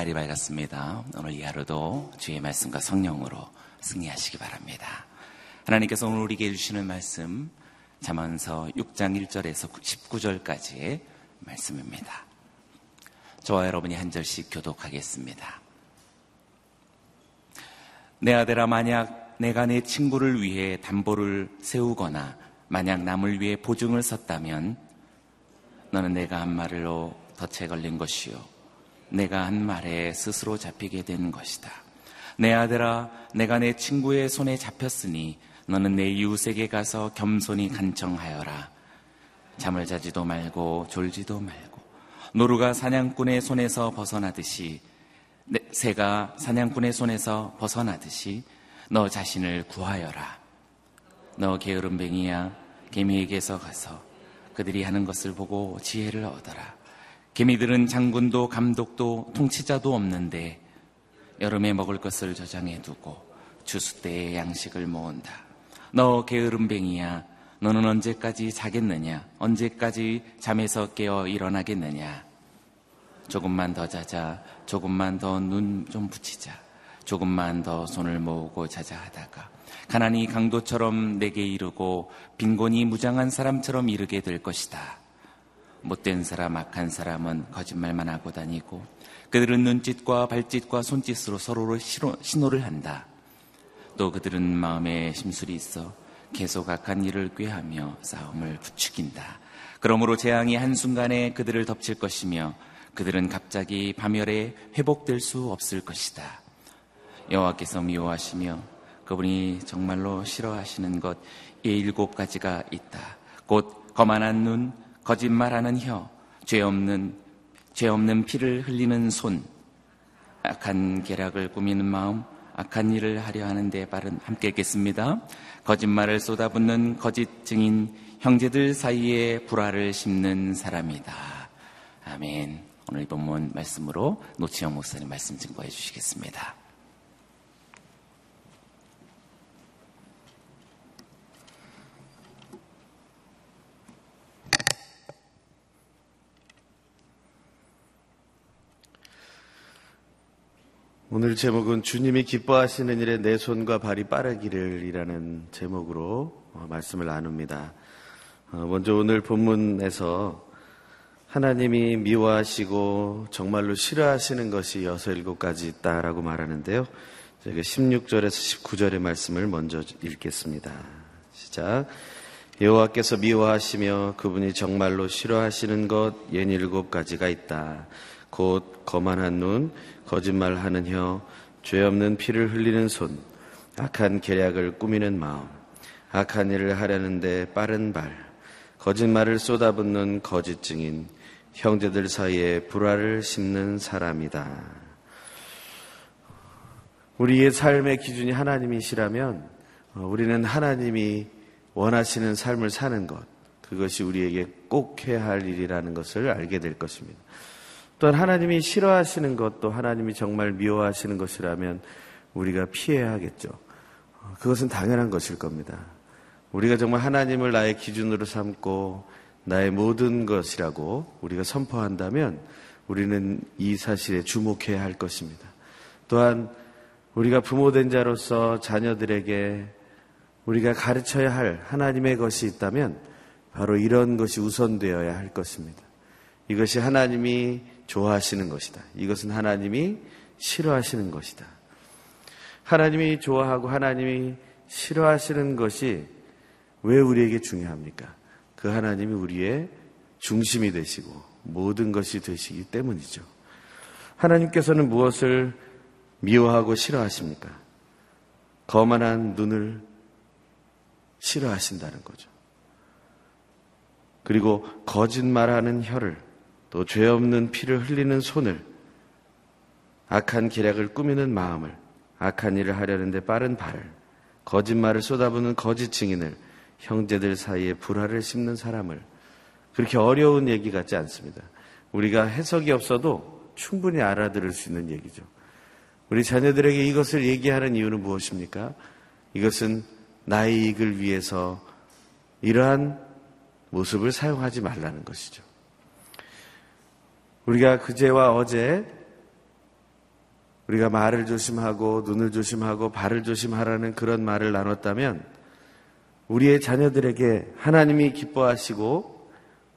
날이 밝았습니다. 오늘 이 하루도 주의 말씀과 성령으로 승리하시기 바랍니다. 하나님께서 오늘 우리에게 주시는 말씀 잠언서 6장 1절에서 19절까지의 말씀입니다. 저와 여러분이 한 절씩 교독하겠습니다. 내 아들아 만약 내가 내 친구를 위해 담보를 세우거나 만약 남을 위해 보증을 섰다면 너는 내가 한 말로 덫에 걸린 것이요 내가 한 말에 스스로 잡히게 된 것이다. 내 아들아 내가 내 친구의 손에 잡혔으니 너는 내 이웃에게 가서 겸손히 간청하여라. 잠을 자지도 말고 졸지도 말고 노루가 사냥꾼의 손에서 벗어나듯이 새가 사냥꾼의 손에서 벗어나듯이 너 자신을 구하여라. 너 게으름뱅이야 개미에게서 가서 그들이 하는 것을 보고 지혜를 얻어라. 개미들은 장군도 감독도 통치자도 없는데 여름에 먹을 것을 저장해 두고 주수 때에 양식을 모은다. 너 게으름뱅이야. 너는 언제까지 자겠느냐? 언제까지 잠에서 깨어 일어나겠느냐? 조금만 더 자자. 조금만 더 눈 좀 붙이자. 조금만 더 손을 모으고 자자 하다가 가난이 강도처럼 내게 이르고 빈곤이 무장한 사람처럼 이르게 될 것이다. 못된 사람, 악한 사람은 거짓말만 하고 다니고 그들은 눈짓과 발짓과 손짓으로 서로를 신호를 한다. 또 그들은 마음에 심술이 있어 계속 악한 일을 꾀하며 싸움을 부추긴다. 그러므로 재앙이 한순간에 그들을 덮칠 것이며 그들은 갑자기 파멸에 회복될 수 없을 것이다. 여호와께서 미워하시며 그분이 정말로 싫어하시는 것이 일곱 가지가 있다. 곧 거만한 눈, 거짓말하는 혀, 죄 없는 죄 없는 피를 흘리는 손, 악한 계략을 꾸미는 마음, 악한 일을 하려 하는데 빠른 함께 읽겠습니다. 거짓말을 쏟아붓는 거짓 증인 형제들 사이에 불화를 심는 사람이다. 아멘. 오늘 이 본문 말씀으로 노치영 목사님 말씀 증거해 주시겠습니다. 오늘 제목은 주님이 기뻐하시는 일에 내 손과 발이 빠르기를 이라는 제목으로 어, 말씀을 나눕니다. 어, 먼저 오늘 본문에서 하나님이 미워하시고 정말로 싫어하시는 것이 여섯 일곱 가지 있다라고 말하는데요. 제가 16절에서 19절의 말씀을 먼저 읽겠습니다. 시작. 여호와께서 미워하시며 그분이 정말로 싫어하시는 것옌 일곱 가지가 있다. 곧 거만한 눈, 거짓말하는 혀, 죄 없는 피를 흘리는 손, 악한 계략을 꾸미는 마음, 악한 일을 하려는데 빠른 발, 거짓말을 쏟아붓는 거짓 증인, 형제들 사이에 불화를 심는 사람이다. 우리의 삶의 기준이 하나님이시라면 어, 우리는 하나님이 원하시는 삶을 사는 것, 그것이 우리에게 꼭 해야 할 일이라는 것을 알게 될 것입니다. 또한 하나님이 싫어하시는 것도 하나님이 정말 미워하시는 것이라면 우리가 피해야 하겠죠. 그것은 당연한 것일 겁니다. 우리가 정말 하나님을 나의 기준으로 삼고 나의 모든 것이라고 우리가 선포한다면 우리는 이 사실에 주목해야 할 것입니다. 또한 우리가 부모된 자로서 자녀들에게 우리가 가르쳐야 할 하나님의 것이 있다면 바로 이런 것이 우선되어야 할 것입니다. 이것이 하나님이 좋아하시는 것이다. 이것은 하나님이 싫어하시는 것이다. 하나님이 좋아하고 하나님이 싫어하시는 것이 왜 우리에게 중요합니까? 그 하나님이 우리의 중심이 되시고 모든 것이 되시기 때문이죠. 하나님께서는 무엇을 미워하고 싫어하십니까? 거만한 눈을 싫어하신다는 거죠. 그리고 거짓말하는 혀를 또 죄 없는 피를 흘리는 손을 악한 기략을 꾸미는 마음을 악한 일을 하려는데 빠른 발을 거짓말을 쏟아부는 거짓 증인을 형제들 사이에 불화를 심는 사람을 그렇게 어려운 얘기 같지 않습니다. 우리가 해석이 없어도 충분히 알아들을 수 있는 얘기죠. 우리 자녀들에게 이것을 얘기하는 이유는 무엇입니까? 이것은 나의 이익을 위해서 이러한 모습을 사용하지 말라는 것이죠. 우리가 그제와 어제 우리가 말을 조심하고 눈을 조심하고 발을 조심하라는 그런 말을 나눴다면 우리의 자녀들에게 하나님이 기뻐하시고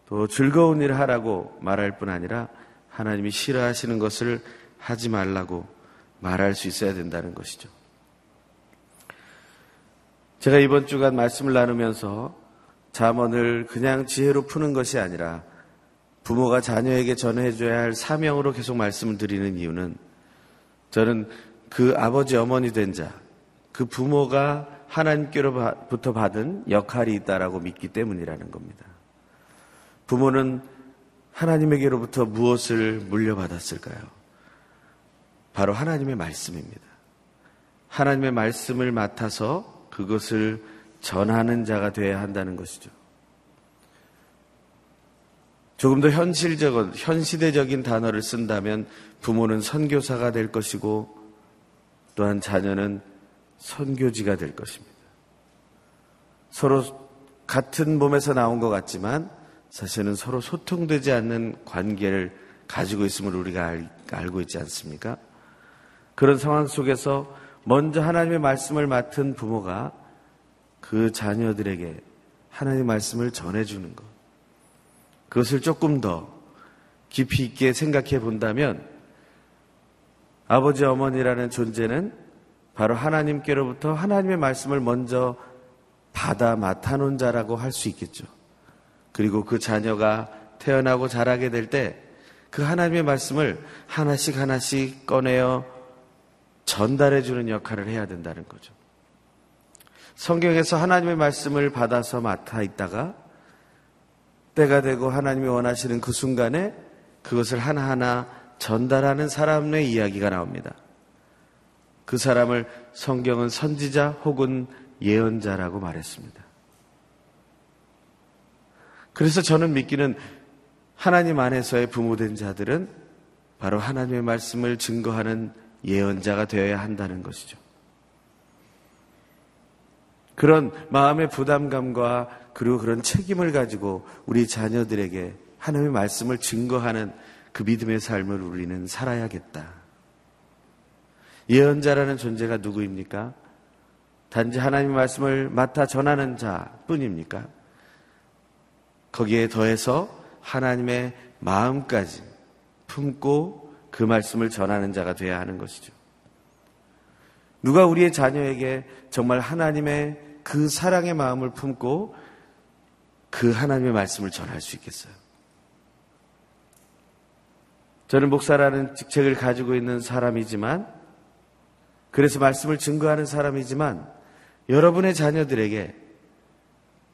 또 즐거운 일을 하라고 말할 뿐 아니라 하나님이 싫어하시는 것을 하지 말라고 말할 수 있어야 된다는 것이죠. 제가 이번 주간 말씀을 나누면서 자문을 그냥 지혜로 푸는 것이 아니라 부모가 자녀에게 전해줘야 할 사명으로 계속 말씀을 드리는 이유는 저는 그 아버지 어머니 된 자, 그 부모가 하나님께로부터 받은 역할이 있다라고 믿기 때문이라는 겁니다. 부모는 하나님에게로부터 무엇을 물려받았을까요? 바로 하나님의 말씀입니다. 하나님의 말씀을 맡아서 그것을 전하는 자가 되어야 한다는 것이죠. 조금 더 현실적인, 현시대적인 단어를 쓴다면 부모는 선교사가 될 것이고 또한 자녀는 선교지가 될 것입니다. 서로 같은 몸에서 나온 것 같지만 사실은 서로 소통되지 않는 관계를 가지고 있음을 우리가 알, 알고 있지 않습니까? 그런 상황 속에서 먼저 하나님의 말씀을 맡은 부모가 그 자녀들에게 하나님의 말씀을 전해주는 것. 그것을 조금 더 깊이 있게 생각해 본다면 아버지 어머니라는 존재는 바로 하나님께로부터 하나님의 말씀을 먼저 받아 맡아놓은 자라고 할 수 있겠죠. 그리고 그 자녀가 태어나고 자라게 될 때 그 하나님의 말씀을 하나씩 하나씩 꺼내어 전달해 주는 역할을 해야 된다는 거죠. 성경에서 하나님의 말씀을 받아서 맡아 있다가 때가 되고 하나님이 원하시는 그 순간에 그것을 하나하나 전달하는 사람의 이야기가 나옵니다. 그 사람을 성경은 선지자 혹은 예언자라고 말했습니다. 그래서 저는 믿기는 하나님 안에서의 부모된 자들은 바로 하나님의 말씀을 증거하는 예언자가 되어야 한다는 것이죠. 그런 마음의 부담감과 그리고 그런 책임을 가지고 우리 자녀들에게 하나님의 말씀을 증거하는 그 믿음의 삶을 우리는 살아야겠다. 예언자라는 존재가 누구입니까? 단지 하나님의 말씀을 맡아 전하는 자 뿐입니까? 거기에 더해서 하나님의 마음까지 품고 그 말씀을 전하는 자가 되어야 하는 것이죠. 누가 우리의 자녀에게 정말 하나님의 그 사랑의 마음을 품고 그 하나님의 말씀을 전할 수 있겠어요? 저는 목사라는 직책을 가지고 있는 사람이지만 그래서 말씀을 증거하는 사람이지만 여러분의 자녀들에게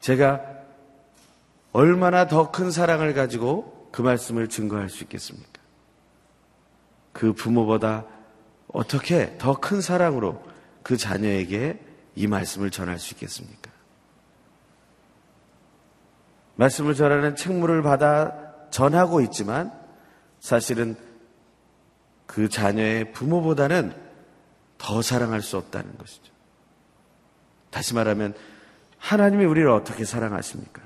제가 얼마나 더 큰 사랑을 가지고 그 말씀을 증거할 수 있겠습니까? 그 부모보다 어떻게 더 큰 사랑으로 그 자녀에게 이 말씀을 전할 수 있겠습니까? 말씀을 전하는 책무를 받아 전하고 있지만 사실은 그 자녀의 부모보다는 더 사랑할 수 없다는 것이죠. 다시 말하면 하나님이 우리를 어떻게 사랑하십니까?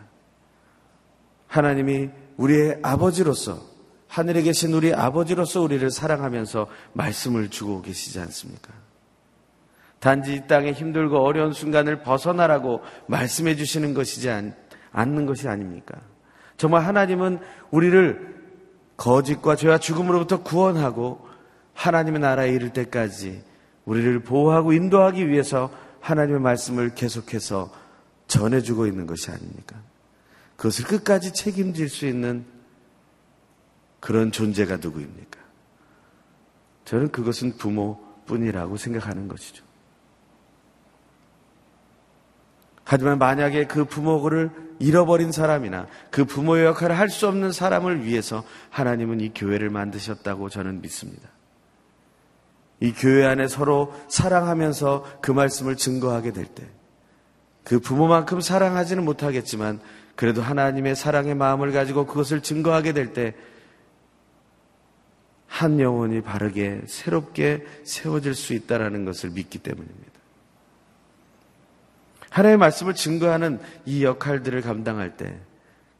하나님이 우리의 아버지로서 하늘에 계신 우리 아버지로서 우리를 사랑하면서 말씀을 주고 계시지 않습니까? 단지 이 땅에 힘들고 어려운 순간을 벗어나라고 말씀해 주시는 것이지 않, 않는 것이 아닙니까? 정말 하나님은 우리를 거짓과 죄와 죽음으로부터 구원하고 하나님의 나라에 이를 때까지 우리를 보호하고 인도하기 위해서 하나님의 말씀을 계속해서 전해주고 있는 것이 아닙니까? 그것을 끝까지 책임질 수 있는 그런 존재가 누구입니까? 저는 그것은 부모뿐이라고 생각하는 것이죠. 하지만 만약에 그 부모를 잃어버린 사람이나 그 부모의 역할을 할 수 없는 사람을 위해서 하나님은 이 교회를 만드셨다고 저는 믿습니다. 이 교회 안에 서로 사랑하면서 그 말씀을 증거하게 될 때, 그 부모만큼 사랑하지는 못하겠지만, 그래도 하나님의 사랑의 마음을 가지고 그것을 증거하게 될 때, 한 영혼이 바르게 새롭게 세워질 수 있다는 것을 믿기 때문입니다. 하나님의 말씀을 증거하는 이 역할들을 감당할 때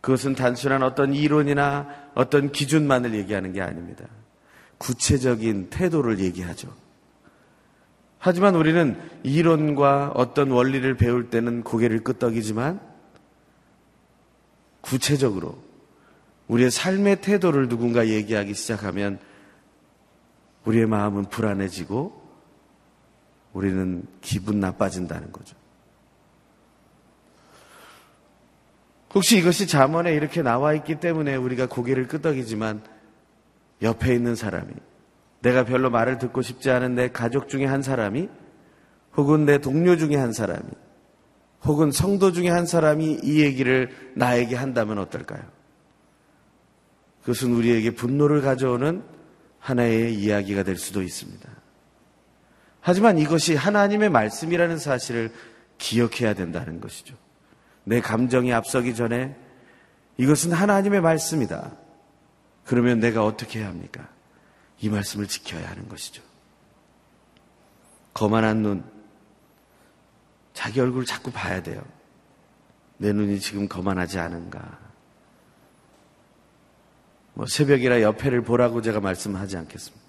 그것은 단순한 어떤 이론이나 어떤 기준만을 얘기하는 게 아닙니다. 구체적인 태도를 얘기하죠. 하지만 우리는 이론과 어떤 원리를 배울 때는 고개를 끄덕이지만 구체적으로 우리의 삶의 태도를 누군가 얘기하기 시작하면 우리의 마음은 불안해지고 우리는 기분 나빠진다는 거죠. 혹시 이것이 잠언에 이렇게 나와 있기 때문에 우리가 고개를 끄덕이지만 옆에 있는 사람이 내가 별로 말을 듣고 싶지 않은 내 가족 중에 한 사람이 혹은 내 동료 중에 한 사람이 혹은 성도 중에 한 사람이 이 얘기를 나에게 한다면 어떨까요? 그것은 우리에게 분노를 가져오는 하나의 이야기가 될 수도 있습니다. 하지만 이것이 하나님의 말씀이라는 사실을 기억해야 된다는 것이죠. 내 감정이 앞서기 전에 이것은 하나님의 말씀이다. 그러면 내가 어떻게 해야 합니까? 이 말씀을 지켜야 하는 것이죠. 거만한 눈, 자기 얼굴을 자꾸 봐야 돼요. 내 눈이 지금 거만하지 않은가. 뭐 새벽이라 옆에를 보라고 제가 말씀하지 않겠습니다.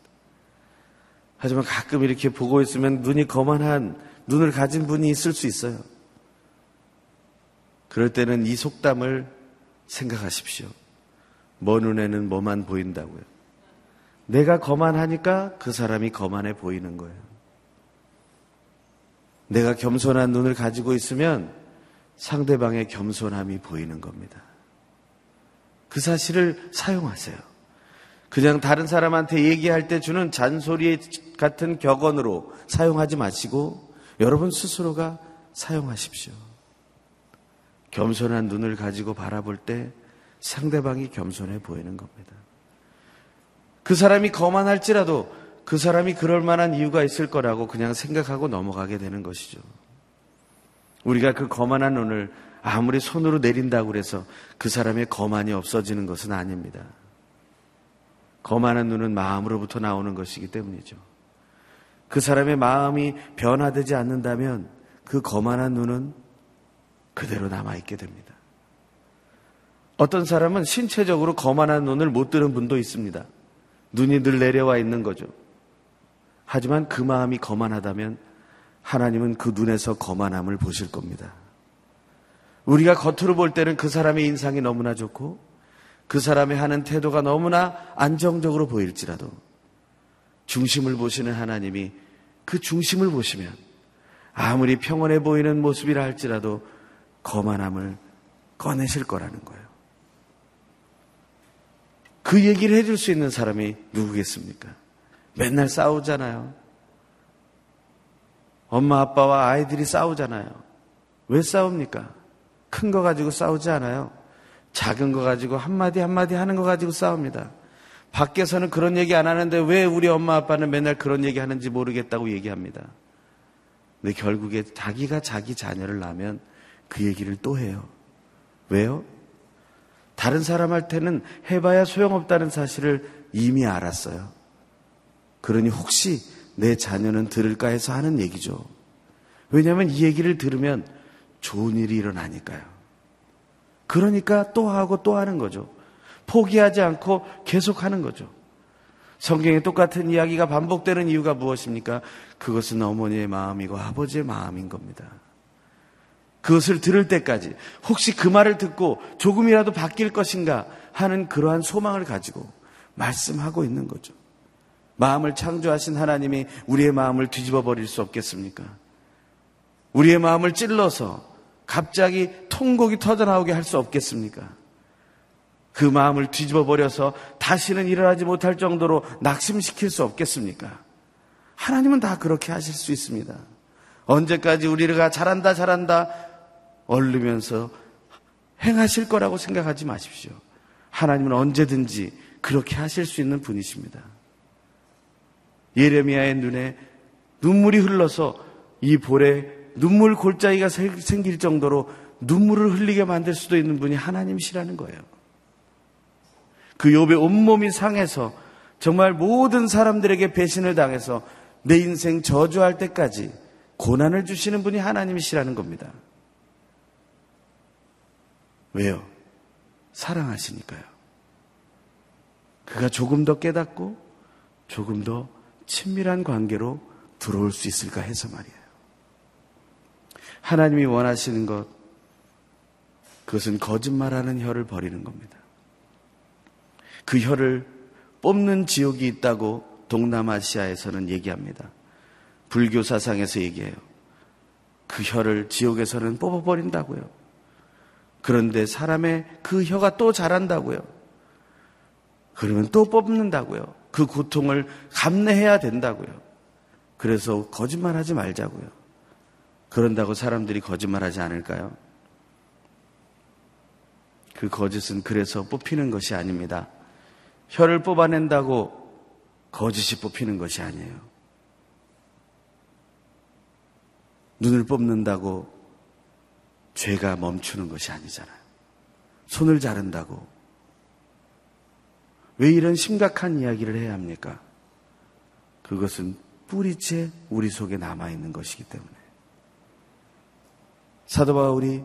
하지만 가끔 이렇게 보고 있으면 눈이 거만한 눈을 가진 분이 있을 수 있어요. 그럴 때는 이 속담을 생각하십시오. 뭐 눈에는 뭐만 보인다고요. 내가 거만하니까 그 사람이 거만해 보이는 거예요. 내가 겸손한 눈을 가지고 있으면 상대방의 겸손함이 보이는 겁니다. 그 사실을 사용하세요. 그냥 다른 사람한테 얘기할 때 주는 잔소리 같은 격언으로 사용하지 마시고 여러분 스스로가 사용하십시오. 겸손한 눈을 가지고 바라볼 때 상대방이 겸손해 보이는 겁니다. 그 사람이 거만할지라도 그 사람이 그럴 만한 이유가 있을 거라고 그냥 생각하고 넘어가게 되는 것이죠. 우리가 그 거만한 눈을 아무리 손으로 내린다고 그래서 그 사람의 거만이 없어지는 것은 아닙니다. 거만한 눈은 마음으로부터 나오는 것이기 때문이죠. 그 사람의 마음이 변화되지 않는다면 그 거만한 눈은 그대로 남아있게 됩니다. 어떤 사람은 신체적으로 거만한 눈을 못 뜨는 분도 있습니다. 눈이 늘 내려와 있는 거죠. 하지만 그 마음이 거만하다면 하나님은 그 눈에서 거만함을 보실 겁니다. 우리가 겉으로 볼 때는 그 사람의 인상이 너무나 좋고 그 사람의 하는 태도가 너무나 안정적으로 보일지라도 중심을 보시는 하나님이 그 중심을 보시면 아무리 평온해 보이는 모습이라 할지라도 거만함을 꺼내실 거라는 거예요. 그 얘기를 해줄 수 있는 사람이 누구겠습니까? 맨날 싸우잖아요. 엄마 아빠와 아이들이 싸우잖아요. 왜 싸웁니까? 큰 거 가지고 싸우지 않아요. 작은 거 가지고 한마디 한마디 하는 거 가지고 싸웁니다. 밖에서는 그런 얘기 안 하는데 왜 우리 엄마 아빠는 맨날 그런 얘기 하는지 모르겠다고 얘기합니다. 근데 결국에 자기가 자기 자녀를 낳으면 그 얘기를 또 해요. 왜요? 다른 사람한테는 해봐야 소용없다는 사실을 이미 알았어요. 그러니 혹시 내 자녀는 들을까 해서 하는 얘기죠. 왜냐하면 이 얘기를 들으면 좋은 일이 일어나니까요. 그러니까 또 하고 또 하는 거죠. 포기하지 않고 계속 하는 거죠. 성경에 똑같은 이야기가 반복되는 이유가 무엇입니까? 그것은 어머니의 마음이고 아버지의 마음인 겁니다. 그것을 들을 때까지 혹시 그 말을 듣고 조금이라도 바뀔 것인가 하는 그러한 소망을 가지고 말씀하고 있는 거죠. 마음을 창조하신 하나님이 우리의 마음을 뒤집어 버릴 수 없겠습니까? 우리의 마음을 찔러서 갑자기 통곡이 터져나오게 할 수 없겠습니까? 그 마음을 뒤집어 버려서 다시는 일어나지 못할 정도로 낙심시킬 수 없겠습니까? 하나님은 다 그렇게 하실 수 있습니다. 언제까지 우리가 잘한다, 잘한다, 얼르면서 행하실 거라고 생각하지 마십시오. 하나님은 언제든지 그렇게 하실 수 있는 분이십니다. 예레미야의 눈에 눈물이 흘러서 이 볼에 눈물 골짜기가 생길 정도로 눈물을 흘리게 만들 수도 있는 분이 하나님이시라는 거예요. 그 욥의 온몸이 상해서 정말 모든 사람들에게 배신을 당해서 내 인생 저주할 때까지 고난을 주시는 분이 하나님이시라는 겁니다. 왜요? 사랑하시니까요. 그가 조금 더 깨닫고 조금 더 친밀한 관계로 들어올 수 있을까 해서 말이에요. 하나님이 원하시는 것, 그것은 거짓말하는 혀를 버리는 겁니다. 그 혀를 뽑는 지옥이 있다고 동남아시아에서는 얘기합니다. 불교 사상에서 얘기해요. 그 혀를 지옥에서는 뽑아버린다고요. 그런데 사람의 그 혀가 또 자란다고요. 그러면 또 뽑는다고요. 그 고통을 감내해야 된다고요. 그래서 거짓말하지 말자고요. 그런다고 사람들이 거짓말하지 않을까요? 그 거짓은 그래서 뽑히는 것이 아닙니다. 혀를 뽑아낸다고 거짓이 뽑히는 것이 아니에요. 눈을 뽑는다고 죄가 멈추는 것이 아니잖아요. 손을 자른다고. 왜 이런 심각한 이야기를 해야 합니까? 그것은 뿌리째 우리 속에 남아있는 것이기 때문에. 사도 바울이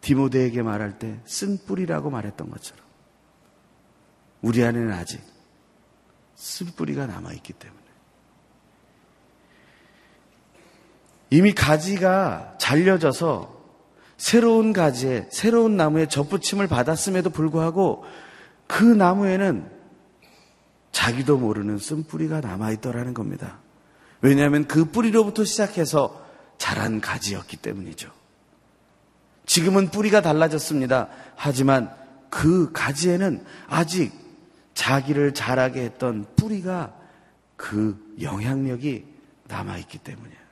디모데에게 말할 때 쓴 뿌리라고 말했던 것처럼 우리 안에는 아직 쓴 뿌리가 남아있기 때문에 이미 가지가 잘려져서 새로운 가지에 새로운 나무에 접붙임을 받았음에도 불구하고 그 나무에는 자기도 모르는 쓴뿌리가 남아있더라는 겁니다. 왜냐하면 그 뿌리로부터 시작해서 자란 가지였기 때문이죠. 지금은 뿌리가 달라졌습니다. 하지만 그 가지에는 아직 자기를 자라게 했던 뿌리가 그 영향력이 남아있기 때문이에요.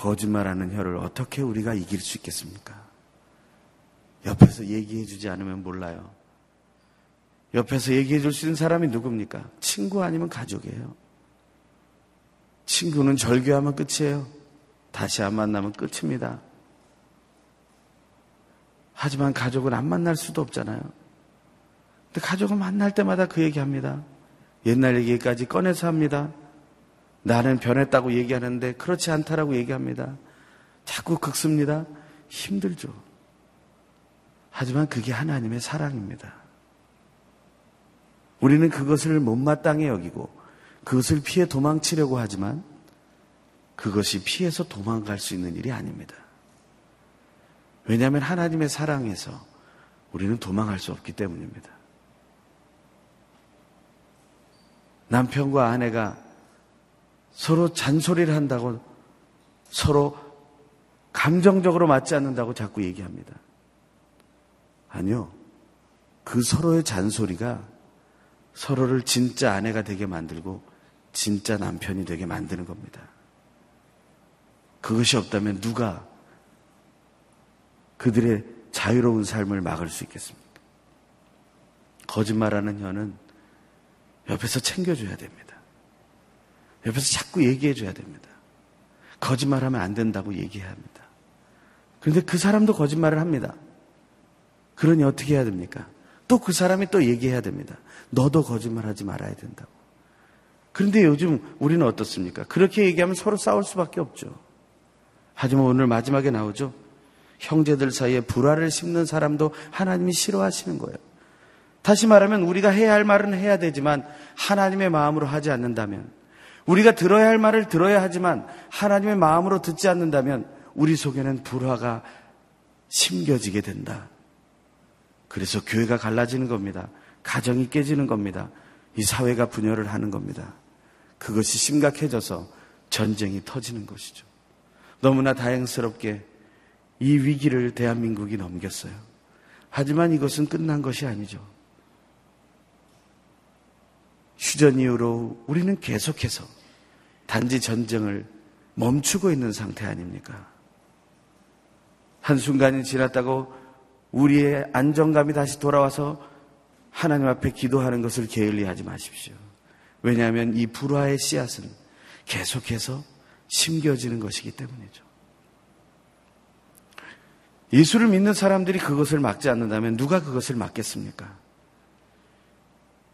거짓말하는 혀를 어떻게 우리가 이길 수 있겠습니까? 옆에서 얘기해 주지 않으면 몰라요. 옆에서 얘기해 줄 수 있는 사람이 누굽니까? 친구 아니면 가족이에요. 친구는 절교하면 끝이에요. 다시 안 만나면 끝입니다. 하지만 가족은 안 만날 수도 없잖아요. 근데 가족은 만날 때마다 그 얘기 합니다. 옛날 얘기까지 꺼내서 합니다. 나는 변했다고 얘기하는데 그렇지 않다라고 얘기합니다. 자꾸 극습니다. 힘들죠. 하지만 그게 하나님의 사랑입니다. 우리는 그것을 못마땅해 여기고 그것을 피해 도망치려고 하지만 그것이 피해서 도망갈 수 있는 일이 아닙니다. 왜냐하면 하나님의 사랑에서 우리는 도망할 수 없기 때문입니다. 남편과 아내가 서로 잔소리를 한다고 서로 감정적으로 맞지 않는다고 자꾸 얘기합니다. 아니요. 그 서로의 잔소리가 서로를 진짜 아내가 되게 만들고 진짜 남편이 되게 만드는 겁니다. 그것이 없다면 누가 그들의 자유로운 삶을 막을 수 있겠습니까? 거짓말하는 혀는 옆에서 챙겨줘야 됩니다. 옆에서 자꾸 얘기해 줘야 됩니다. 거짓말하면 안 된다고 얘기해야 합니다. 그런데 그 사람도 거짓말을 합니다. 그러니 어떻게 해야 됩니까? 또 그 사람이 또 얘기해야 됩니다. 너도 거짓말하지 말아야 된다고. 그런데 요즘 우리는 어떻습니까? 그렇게 얘기하면 서로 싸울 수밖에 없죠. 하지만 오늘 마지막에 나오죠. 형제들 사이에 불화를 심는 사람도 하나님이 싫어하시는 거예요. 다시 말하면 우리가 해야 할 말은 해야 되지만 하나님의 마음으로 하지 않는다면 우리가 들어야 할 말을 들어야 하지만 하나님의 마음으로 듣지 않는다면 우리 속에는 불화가 심겨지게 된다. 그래서 교회가 갈라지는 겁니다. 가정이 깨지는 겁니다. 이 사회가 분열을 하는 겁니다. 그것이 심각해져서 전쟁이 터지는 것이죠. 너무나 다행스럽게 이 위기를 대한민국이 넘겼어요. 하지만 이것은 끝난 것이 아니죠. 휴전 이후로 우리는 계속해서 단지 전쟁을 멈추고 있는 상태 아닙니까? 한순간이 지났다고 우리의 안정감이 다시 돌아와서 하나님 앞에 기도하는 것을 게을리 하지 마십시오. 왜냐하면 이 불화의 씨앗은 계속해서 심겨지는 것이기 때문이죠. 예수를 믿는 사람들이 그것을 막지 않는다면 누가 그것을 막겠습니까?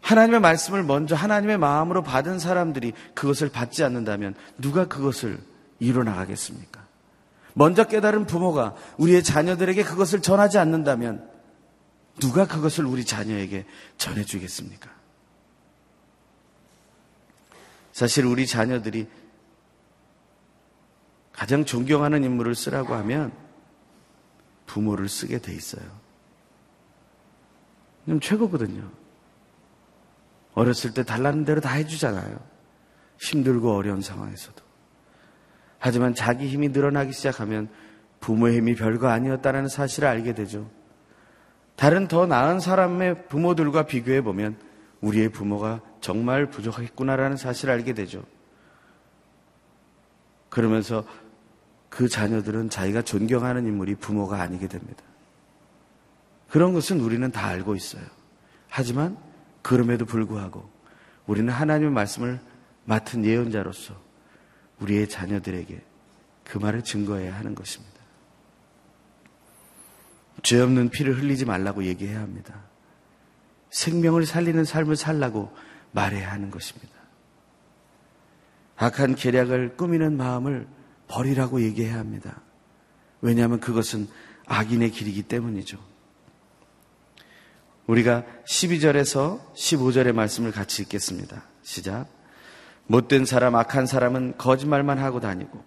하나님의 말씀을 먼저 하나님의 마음으로 받은 사람들이 그것을 받지 않는다면 누가 그것을 이뤄나가겠습니까? 먼저 깨달은 부모가 우리의 자녀들에게 그것을 전하지 않는다면 누가 그것을 우리 자녀에게 전해주겠습니까? 사실 우리 자녀들이 가장 존경하는 인물을 쓰라고 하면 부모를 쓰게 돼 있어요. 그럼 최고거든요. 어렸을 때 달라는 대로 다 해주잖아요. 힘들고 어려운 상황에서도. 하지만 자기 힘이 늘어나기 시작하면 부모의 힘이 별거 아니었다는 사실을 알게 되죠. 다른 더 나은 사람의 부모들과 비교해 보면 우리의 부모가 정말 부족했구나라는 사실을 알게 되죠. 그러면서 그 자녀들은 자기가 존경하는 인물이 부모가 아니게 됩니다. 그런 것은 우리는 다 알고 있어요. 하지만 그럼에도 불구하고 우리는 하나님의 말씀을 맡은 예언자로서 우리의 자녀들에게 그 말을 증거해야 하는 것입니다. 죄 없는 피를 흘리지 말라고 얘기해야 합니다. 생명을 살리는 삶을 살라고 말해야 하는 것입니다. 악한 계략을 꾸미는 마음을 버리라고 얘기해야 합니다. 왜냐하면 그것은 악인의 길이기 때문이죠. 우리가 12절에서 15절의 말씀을 같이 읽겠습니다. 시작. 못된 사람, 악한 사람은 거짓말만 하고 다니고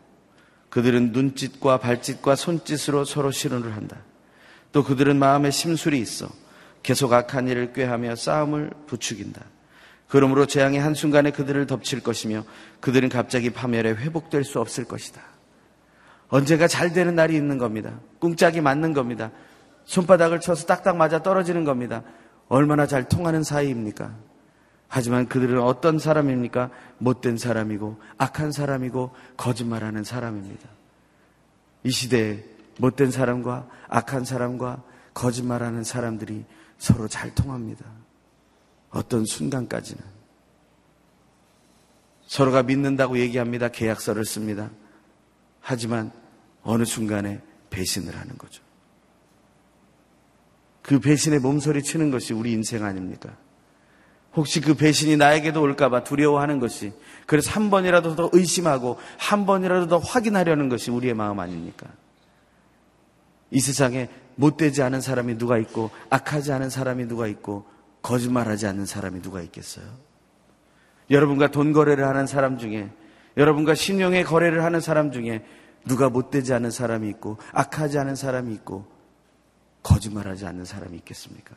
그들은 눈짓과 발짓과 손짓으로 서로 실언을 한다. 또 그들은 마음에 심술이 있어 계속 악한 일을 꾀하며 싸움을 부추긴다. 그러므로 재앙의 한순간에 그들을 덮칠 것이며 그들은 갑자기 파멸에 회복될 수 없을 것이다. 언제가 잘 되는 날이 있는 겁니다. 꿍짝이 맞는 겁니다. 손바닥을 쳐서 딱딱 맞아 떨어지는 겁니다. 얼마나 잘 통하는 사이입니까? 하지만 그들은 어떤 사람입니까? 못된 사람이고 악한 사람이고 거짓말하는 사람입니다. 이 시대에 못된 사람과 악한 사람과 거짓말하는 사람들이 서로 잘 통합니다. 어떤 순간까지는. 서로가 믿는다고 얘기합니다. 계약서를 씁니다. 하지만 어느 순간에 배신을 하는 거죠. 그 배신의 몸소리 치는 것이 우리 인생 아닙니까? 혹시 그 배신이 나에게도 올까봐 두려워하는 것이 그래서 한 번이라도 더 의심하고 한 번이라도 더 확인하려는 것이 우리의 마음 아닙니까? 이 세상에 못되지 않은 사람이 누가 있고 악하지 않은 사람이 누가 있고 거짓말하지 않는 사람이 누가 있겠어요? 여러분과 돈 거래를 하는 사람 중에 여러분과 신용의 거래를 하는 사람 중에 누가 못되지 않은 사람이 있고 악하지 않은 사람이 있고 거짓말하지 않는 사람이 있겠습니까?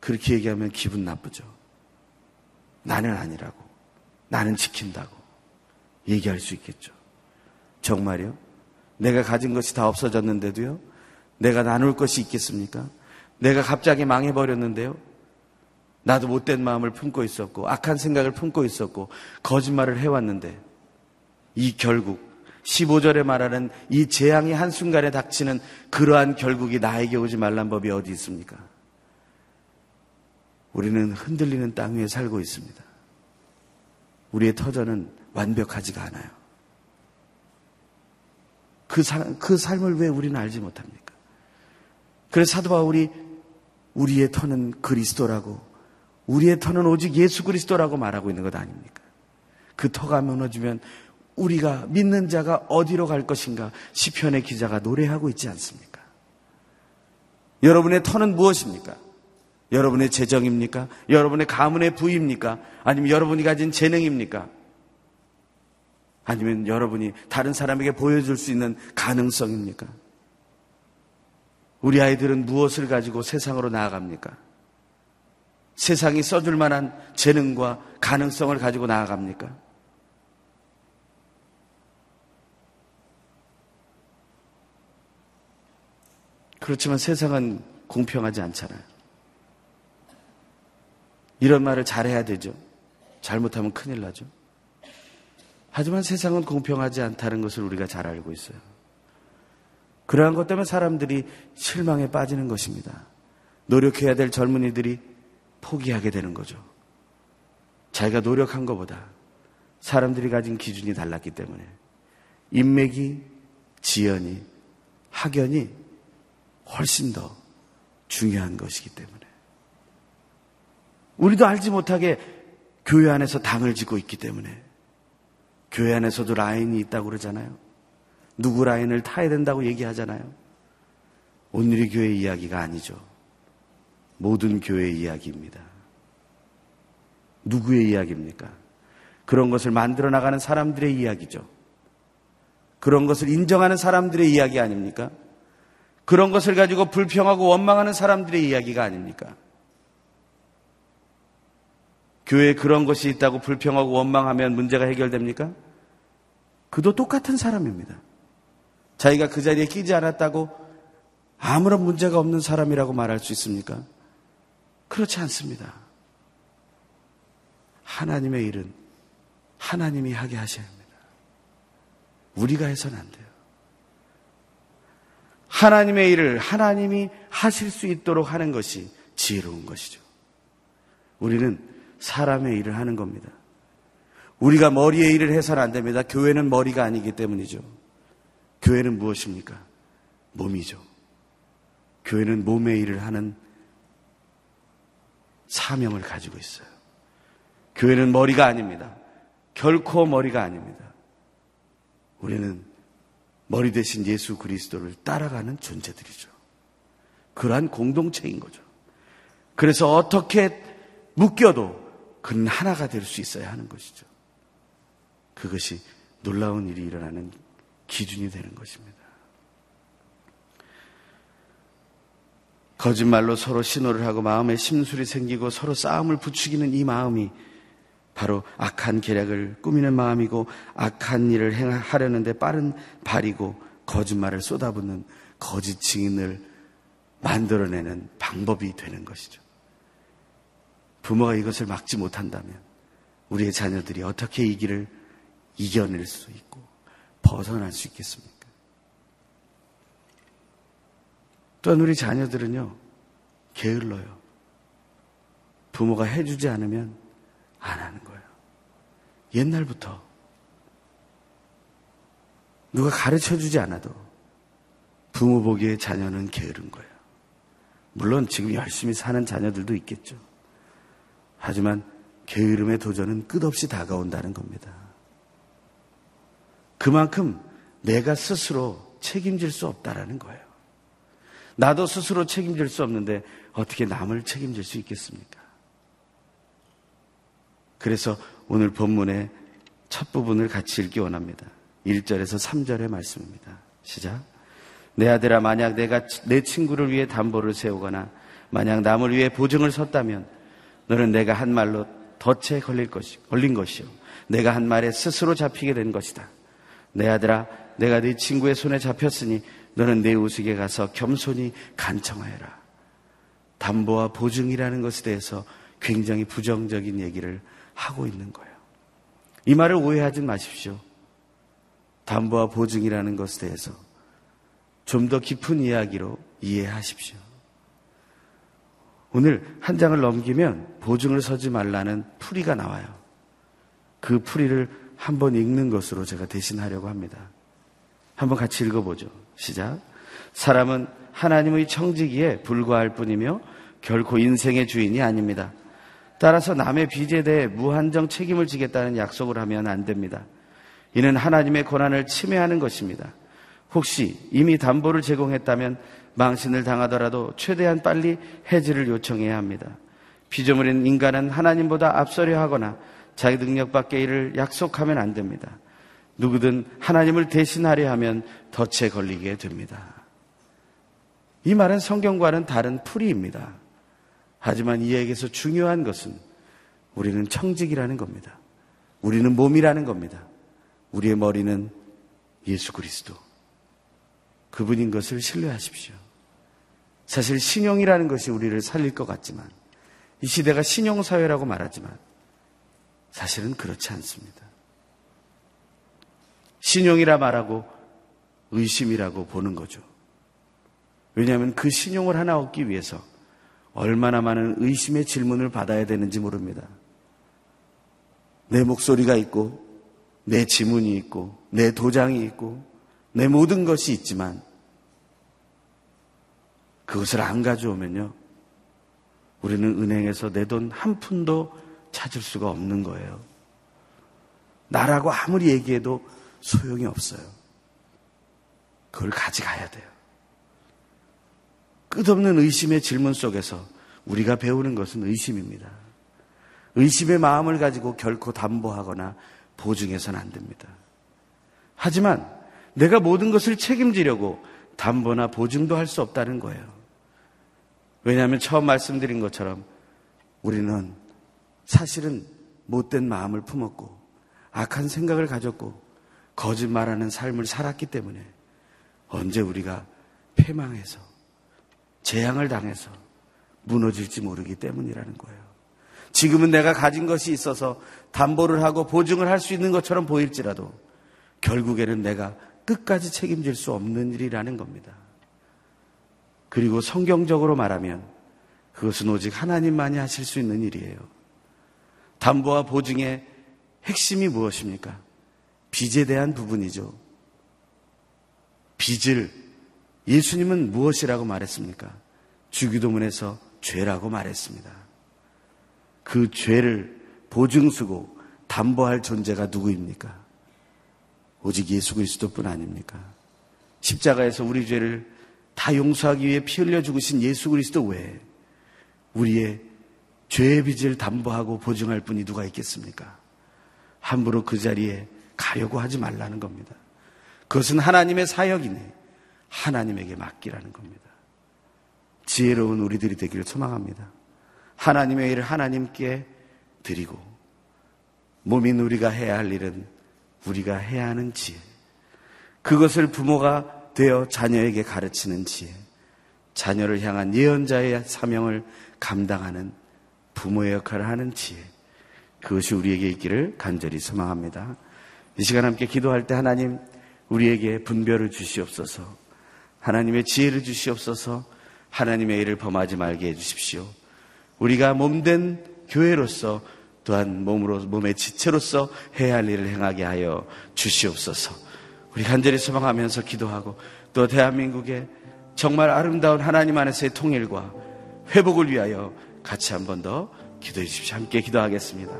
그렇게 얘기하면 기분 나쁘죠. 나는 아니라고. 나는 지킨다고. 얘기할 수 있겠죠. 정말요? 내가 가진 것이 다 없어졌는데도요? 내가 나눌 것이 있겠습니까? 내가 갑자기 망해버렸는데요? 나도 못된 마음을 품고 있었고, 악한 생각을 품고 있었고, 거짓말을 해왔는데, 이 결국, 15절에 말하는 이 재앙이 한순간에 닥치는 그러한 결국이 나에게 오지 말란 법이 어디 있습니까? 우리는 흔들리는 땅 위에 살고 있습니다. 우리의 터전은 완벽하지가 않아요. 그, 사, 그 삶을 왜 우리는 알지 못합니까? 그래서 사도 바울이 우리의 터는 그리스도라고, 우리의 터는 오직 예수 그리스도라고 말하고 있는 것 아닙니까? 그 터가 무너지면 우리가 믿는 자가 어디로 갈 것인가? 시편의 기자가 노래하고 있지 않습니까? 여러분의 터는 무엇입니까? 여러분의 재정입니까? 여러분의 가문의 부입니까? 아니면 여러분이 가진 재능입니까? 아니면 여러분이 다른 사람에게 보여줄 수 있는 가능성입니까? 우리 아이들은 무엇을 가지고 세상으로 나아갑니까? 세상이 써줄 만한 재능과 가능성을 가지고 나아갑니까? 그렇지만 세상은 공평하지 않잖아요. 이런 말을 잘해야 되죠. 잘못하면 큰일 나죠. 하지만 세상은 공평하지 않다는 것을 우리가 잘 알고 있어요. 그러한 것 때문에 사람들이 실망에 빠지는 것입니다. 노력해야 될 젊은이들이 포기하게 되는 거죠. 자기가 노력한 것보다 사람들이 가진 기준이 달랐기 때문에 인맥이, 지연이, 학연이 훨씬 더 중요한 것이기 때문에 우리도 알지 못하게 교회 안에서 당을 짓고 있기 때문에 교회 안에서도 라인이 있다고 그러잖아요. 누구 라인을 타야 된다고 얘기하잖아요. 오늘의 교회 이야기가 아니죠. 모든 교회 이야기입니다. 누구의 이야기입니까? 그런 것을 만들어 나가는 사람들의 이야기죠. 그런 것을 인정하는 사람들의 이야기 아닙니까? 그런 것을 가지고 불평하고 원망하는 사람들의 이야기가 아닙니까? 교회에 그런 것이 있다고 불평하고 원망하면 문제가 해결됩니까? 그도 똑같은 사람입니다. 자기가 그 자리에 끼지 않았다고 아무런 문제가 없는 사람이라고 말할 수 있습니까? 그렇지 않습니다. 하나님의 일은 하나님이 하게 하셔야 합니다. 우리가 해서는 안 돼요. 하나님의 일을 하나님이 하실 수 있도록 하는 것이 지혜로운 것이죠. 우리는 사람의 일을 하는 겁니다. 우리가 머리의 일을 해서는 안 됩니다. 교회는 머리가 아니기 때문이죠. 교회는 무엇입니까? 몸이죠. 교회는 몸의 일을 하는 사명을 가지고 있어요. 교회는 머리가 아닙니다. 결코 머리가 아닙니다. 우리는 머리 대신 예수 그리스도를 따라가는 존재들이죠. 그러한 공동체인 거죠. 그래서 어떻게 묶여도 그는 하나가 될 수 있어야 하는 것이죠. 그것이 놀라운 일이 일어나는 기준이 되는 것입니다. 거짓말로 서로 신호를 하고 마음에 심술이 생기고 서로 싸움을 부추기는 이 마음이 바로 악한 계략을 꾸미는 마음이고 악한 일을 행하려는데 빠른 발이고 거짓말을 쏟아붓는 거짓 증인을 만들어내는 방법이 되는 것이죠. 부모가 이것을 막지 못한다면 우리의 자녀들이 어떻게 이 길을 이겨낼 수 있고 벗어날 수 있겠습니까? 또한 우리 자녀들은요, 게을러요. 부모가 해주지 않으면 안 하는 거예요. 옛날부터 누가 가르쳐 주지 않아도 부모 보기에 자녀는 게으른 거예요. 물론 지금 열심히 사는 자녀들도 있겠죠. 하지만 게으름의 도전은 끝없이 다가온다는 겁니다. 그만큼 내가 스스로 책임질 수 없다라는 거예요. 나도 스스로 책임질 수 없는데 어떻게 남을 책임질 수 있겠습니까? 그래서 오늘 본문의 첫 부분을 같이 읽기 원합니다. 1절에서 3절의 말씀입니다. 시작. 내 아들아, 만약 내가 내 친구를 위해 담보를 세우거나 만약 남을 위해 보증을 섰다면 너는 내가 한 말로 덫에 걸릴 것이, 걸린 것이요. 내가 한 말에 스스로 잡히게 된 것이다. 내 아들아, 내가 네 친구의 손에 잡혔으니 너는 내 우스에 가서 겸손히 간청하여라. 담보와 보증이라는 것에 대해서 굉장히 부정적인 얘기를 하고 있는 거예요. 이 말을 오해하지 마십시오. 담보와 보증이라는 것에 대해서 좀 더 깊은 이야기로 이해하십시오. 오늘 한 장을 넘기면 보증을 서지 말라는 풀이가 나와요. 그 풀이를 한번 읽는 것으로 제가 대신하려고 합니다. 한번 같이 읽어보죠. 시작. 사람은 하나님의 청지기에 불과할 뿐이며 결코 인생의 주인이 아닙니다. 따라서 남의 빚에 대해 무한정 책임을 지겠다는 약속을 하면 안 됩니다. 이는 하나님의 권한을 침해하는 것입니다. 혹시 이미 담보를 제공했다면 망신을 당하더라도 최대한 빨리 해지를 요청해야 합니다. 피조물인 인간은 하나님보다 앞서려 하거나 자기 능력 밖의 일을 약속하면 안 됩니다. 누구든 하나님을 대신하려 하면 덫에 걸리게 됩니다. 이 말은 성경과는 다른 풀이입니다. 하지만 이에게서 중요한 것은 우리는 청직이라는 겁니다. 우리는 몸이라는 겁니다. 우리의 머리는 예수 그리스도. 그분인 것을 신뢰하십시오. 사실 신용이라는 것이 우리를 살릴 것 같지만 이 시대가 신용사회라고 말하지만 사실은 그렇지 않습니다. 신용이라 말하고 의심이라고 보는 거죠. 왜냐하면 그 신용을 하나 얻기 위해서 얼마나 많은 의심의 질문을 받아야 되는지 모릅니다. 내 목소리가 있고, 내 지문이 있고, 내 도장이 있고, 내 모든 것이 있지만, 그것을 안 가져오면요, 우리는 은행에서 내 돈 한 푼도 찾을 수가 없는 거예요. 나라고 아무리 얘기해도 소용이 없어요. 그걸 가져가야 돼요. 끝없는 의심의 질문 속에서 우리가 배우는 것은 의심입니다. 의심의 마음을 가지고 결코 담보하거나 보증해서는 안 됩니다. 하지만 내가 모든 것을 책임지려고 담보나 보증도 할 수 없다는 거예요. 왜냐하면 처음 말씀드린 것처럼 우리는 사실은 못된 마음을 품었고 악한 생각을 가졌고 거짓말하는 삶을 살았기 때문에 언제 우리가 패망해서 재앙을 당해서 무너질지 모르기 때문이라는 거예요. 지금은 내가 가진 것이 있어서 담보를 하고 보증을 할 수 있는 것처럼 보일지라도 결국에는 내가 끝까지 책임질 수 없는 일이라는 겁니다. 그리고 성경적으로 말하면 그것은 오직 하나님만이 하실 수 있는 일이에요. 담보와 보증의 핵심이 무엇입니까? 빚에 대한 부분이죠. 빚을 예수님은 무엇이라고 말했습니까? 주기도문에서 죄라고 말했습니다. 그 죄를 보증수고 담보할 존재가 누구입니까? 오직 예수 그리스도뿐 아닙니까? 십자가에서 우리 죄를 다 용서하기 위해 피 흘려 죽으신 예수 그리스도 외에 우리의 죄의 빚을 담보하고 보증할 분이 누가 있겠습니까? 함부로 그 자리에 가려고 하지 말라는 겁니다. 그것은 하나님의 사역이네. 하나님에게 맡기라는 겁니다. 지혜로운 우리들이 되기를 소망합니다. 하나님의 일을 하나님께 드리고 몸인 우리가 해야 할 일은 우리가 해야 하는 지혜. 그것을 부모가 되어 자녀에게 가르치는 지혜. 자녀를 향한 예언자의 사명을 감당하는 부모의 역할을 하는 지혜. 그것이 우리에게 있기를 간절히 소망합니다. 이 시간 함께 기도할 때 하나님 우리에게 분별을 주시옵소서. 하나님의 지혜를 주시옵소서. 하나님의 일을 범하지 말게 해 주십시오. 우리가 몸된 교회로서 또한 몸으로 몸의 지체로서 해야 할 일을 행하게 하여 주시옵소서. 우리 간절히 소망하면서 기도하고 또 대한민국의 정말 아름다운 하나님 안에서의 통일과 회복을 위하여 같이 한 번 더 기도해 주십시오. 함께 기도하겠습니다.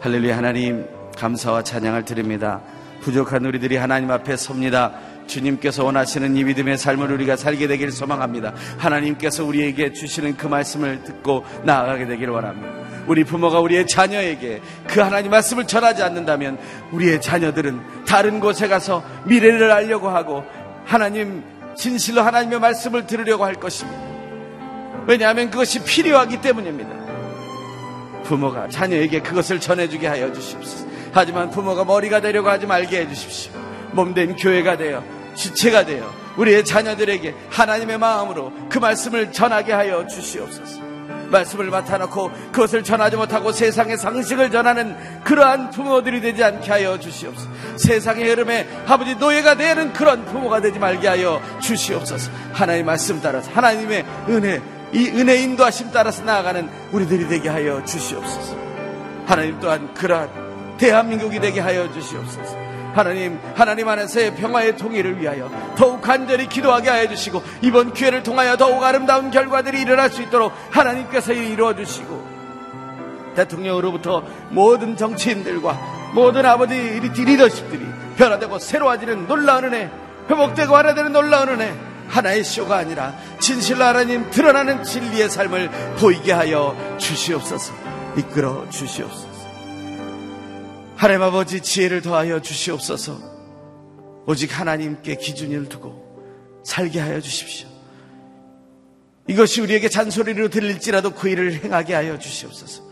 할렐루야 하나님 감사와 찬양을 드립니다. 부족한 우리들이 하나님 앞에 섭니다. 주님께서 원하시는 이 믿음의 삶을 우리가 살게 되기를 소망합니다. 하나님께서 우리에게 주시는 그 말씀을 듣고 나아가게 되기를 원합니다. 우리 부모가 우리의 자녀에게 그 하나님 말씀을 전하지 않는다면 우리의 자녀들은 다른 곳에 가서 미래를 알려고 하고 하나님 진실로 하나님의 말씀을 들으려고 할 것입니다. 왜냐하면 그것이 필요하기 때문입니다. 부모가 자녀에게 그것을 전해주게 하여 주십시오. 하지만 부모가 머리가 되려고 하지 말게 해주십시오. 몸된 교회가 되어 지체가 되어 우리의 자녀들에게 하나님의 마음으로 그 말씀을 전하게 하여 주시옵소서. 말씀을 맡아놓고 그것을 전하지 못하고 세상의 상식을 전하는 그러한 부모들이 되지 않게 하여 주시옵소서. 세상의 흐름에 아버지 노예가 되는 그런 부모가 되지 말게 하여 주시옵소서. 하나님의 말씀 따라서 하나님의 은혜, 이 은혜 인도하심 따라서 나아가는 우리들이 되게 하여 주시옵소서. 하나님 또한 그러한 대한민국이 되게 하여 주시옵소서. 하나님, 하나님 안에서의 평화의 통일을 위하여 더욱 간절히 기도하게 하여 주시고 이번 기회를 통하여 더욱 아름다운 결과들이 일어날 수 있도록 하나님께서 이루어 주시고 대통령으로부터 모든 정치인들과 모든 아버지 리더십들이 변화되고 새로워지는 놀라운 은혜, 회복되고 완화되는 놀라운 은혜, 하나의 쇼가 아니라 진실로 하나님 드러나는 진리의 삶을 보이게 하여 주시옵소서, 이끌어 주시옵소서. 하나님 아버지 지혜를 더하여 주시옵소서. 오직 하나님께 기준을 두고 살게 하여 주십시오. 이것이 우리에게 잔소리로 들릴지라도 그 일을 행하게 하여 주시옵소서.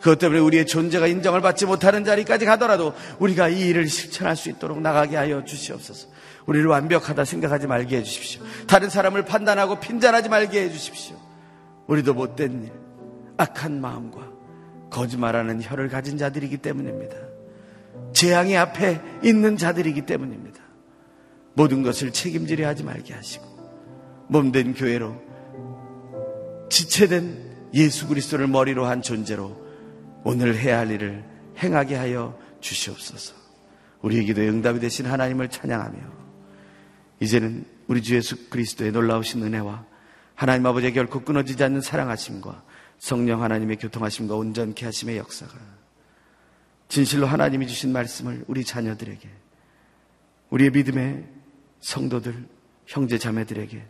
그것 때문에 우리의 존재가 인정을 받지 못하는 자리까지 가더라도 우리가 이 일을 실천할 수 있도록 나가게 하여 주시옵소서. 우리를 완벽하다 생각하지 말게 해 주십시오. 다른 사람을 판단하고 핀잔하지 말게 해 주십시오. 우리도 못된 일, 악한 마음과 거짓말하는 혀를 가진 자들이기 때문입니다. 재앙의 앞에 있는 자들이기 때문입니다. 모든 것을 책임지려 하지 말게 하시고 몸된 교회로 지체된 예수 그리스도를 머리로 한 존재로 오늘 해야 할 일을 행하게 하여 주시옵소서. 우리의 기도에 응답이 되신 하나님을 찬양하며 이제는 우리 주 예수 그리스도의 놀라우신 은혜와 하나님 아버지의 결코 끊어지지 않는 사랑하심과 성령 하나님의 교통하심과 온전케 하심의 역사가 진실로 하나님이 주신 말씀을 우리 자녀들에게, 우리의 믿음의 성도들, 형제 자매들에게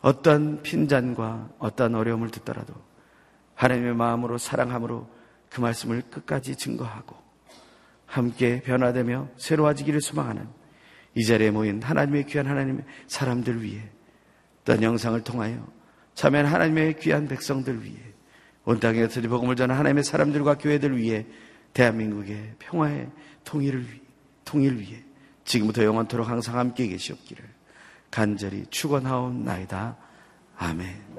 어떤 핀잔과 어떤 어려움을 듣더라도 하나님의 마음으로 사랑함으로 그 말씀을 끝까지 증거하고 함께 변화되며 새로워지기를 소망하는 이 자리에 모인 하나님의 귀한 하나님의 사람들 위해 또한 영상을 통하여 참여한 하나님의 귀한 백성들 위해 온 땅에 흩어진 복음을 전한 하나님의 사람들과 교회들 위해 대한민국의 평화의 통일을 위해, 통일 위해 지금부터 영원토록 항상 함께 계시옵기를 간절히 축원하옵나이다. 아멘.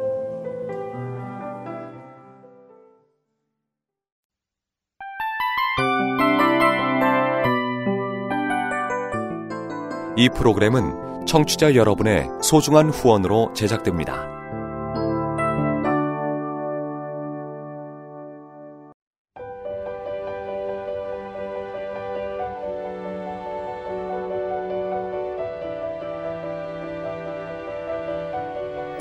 이 프로그램은 청취자 여러분의 소중한 후원으로 제작됩니다.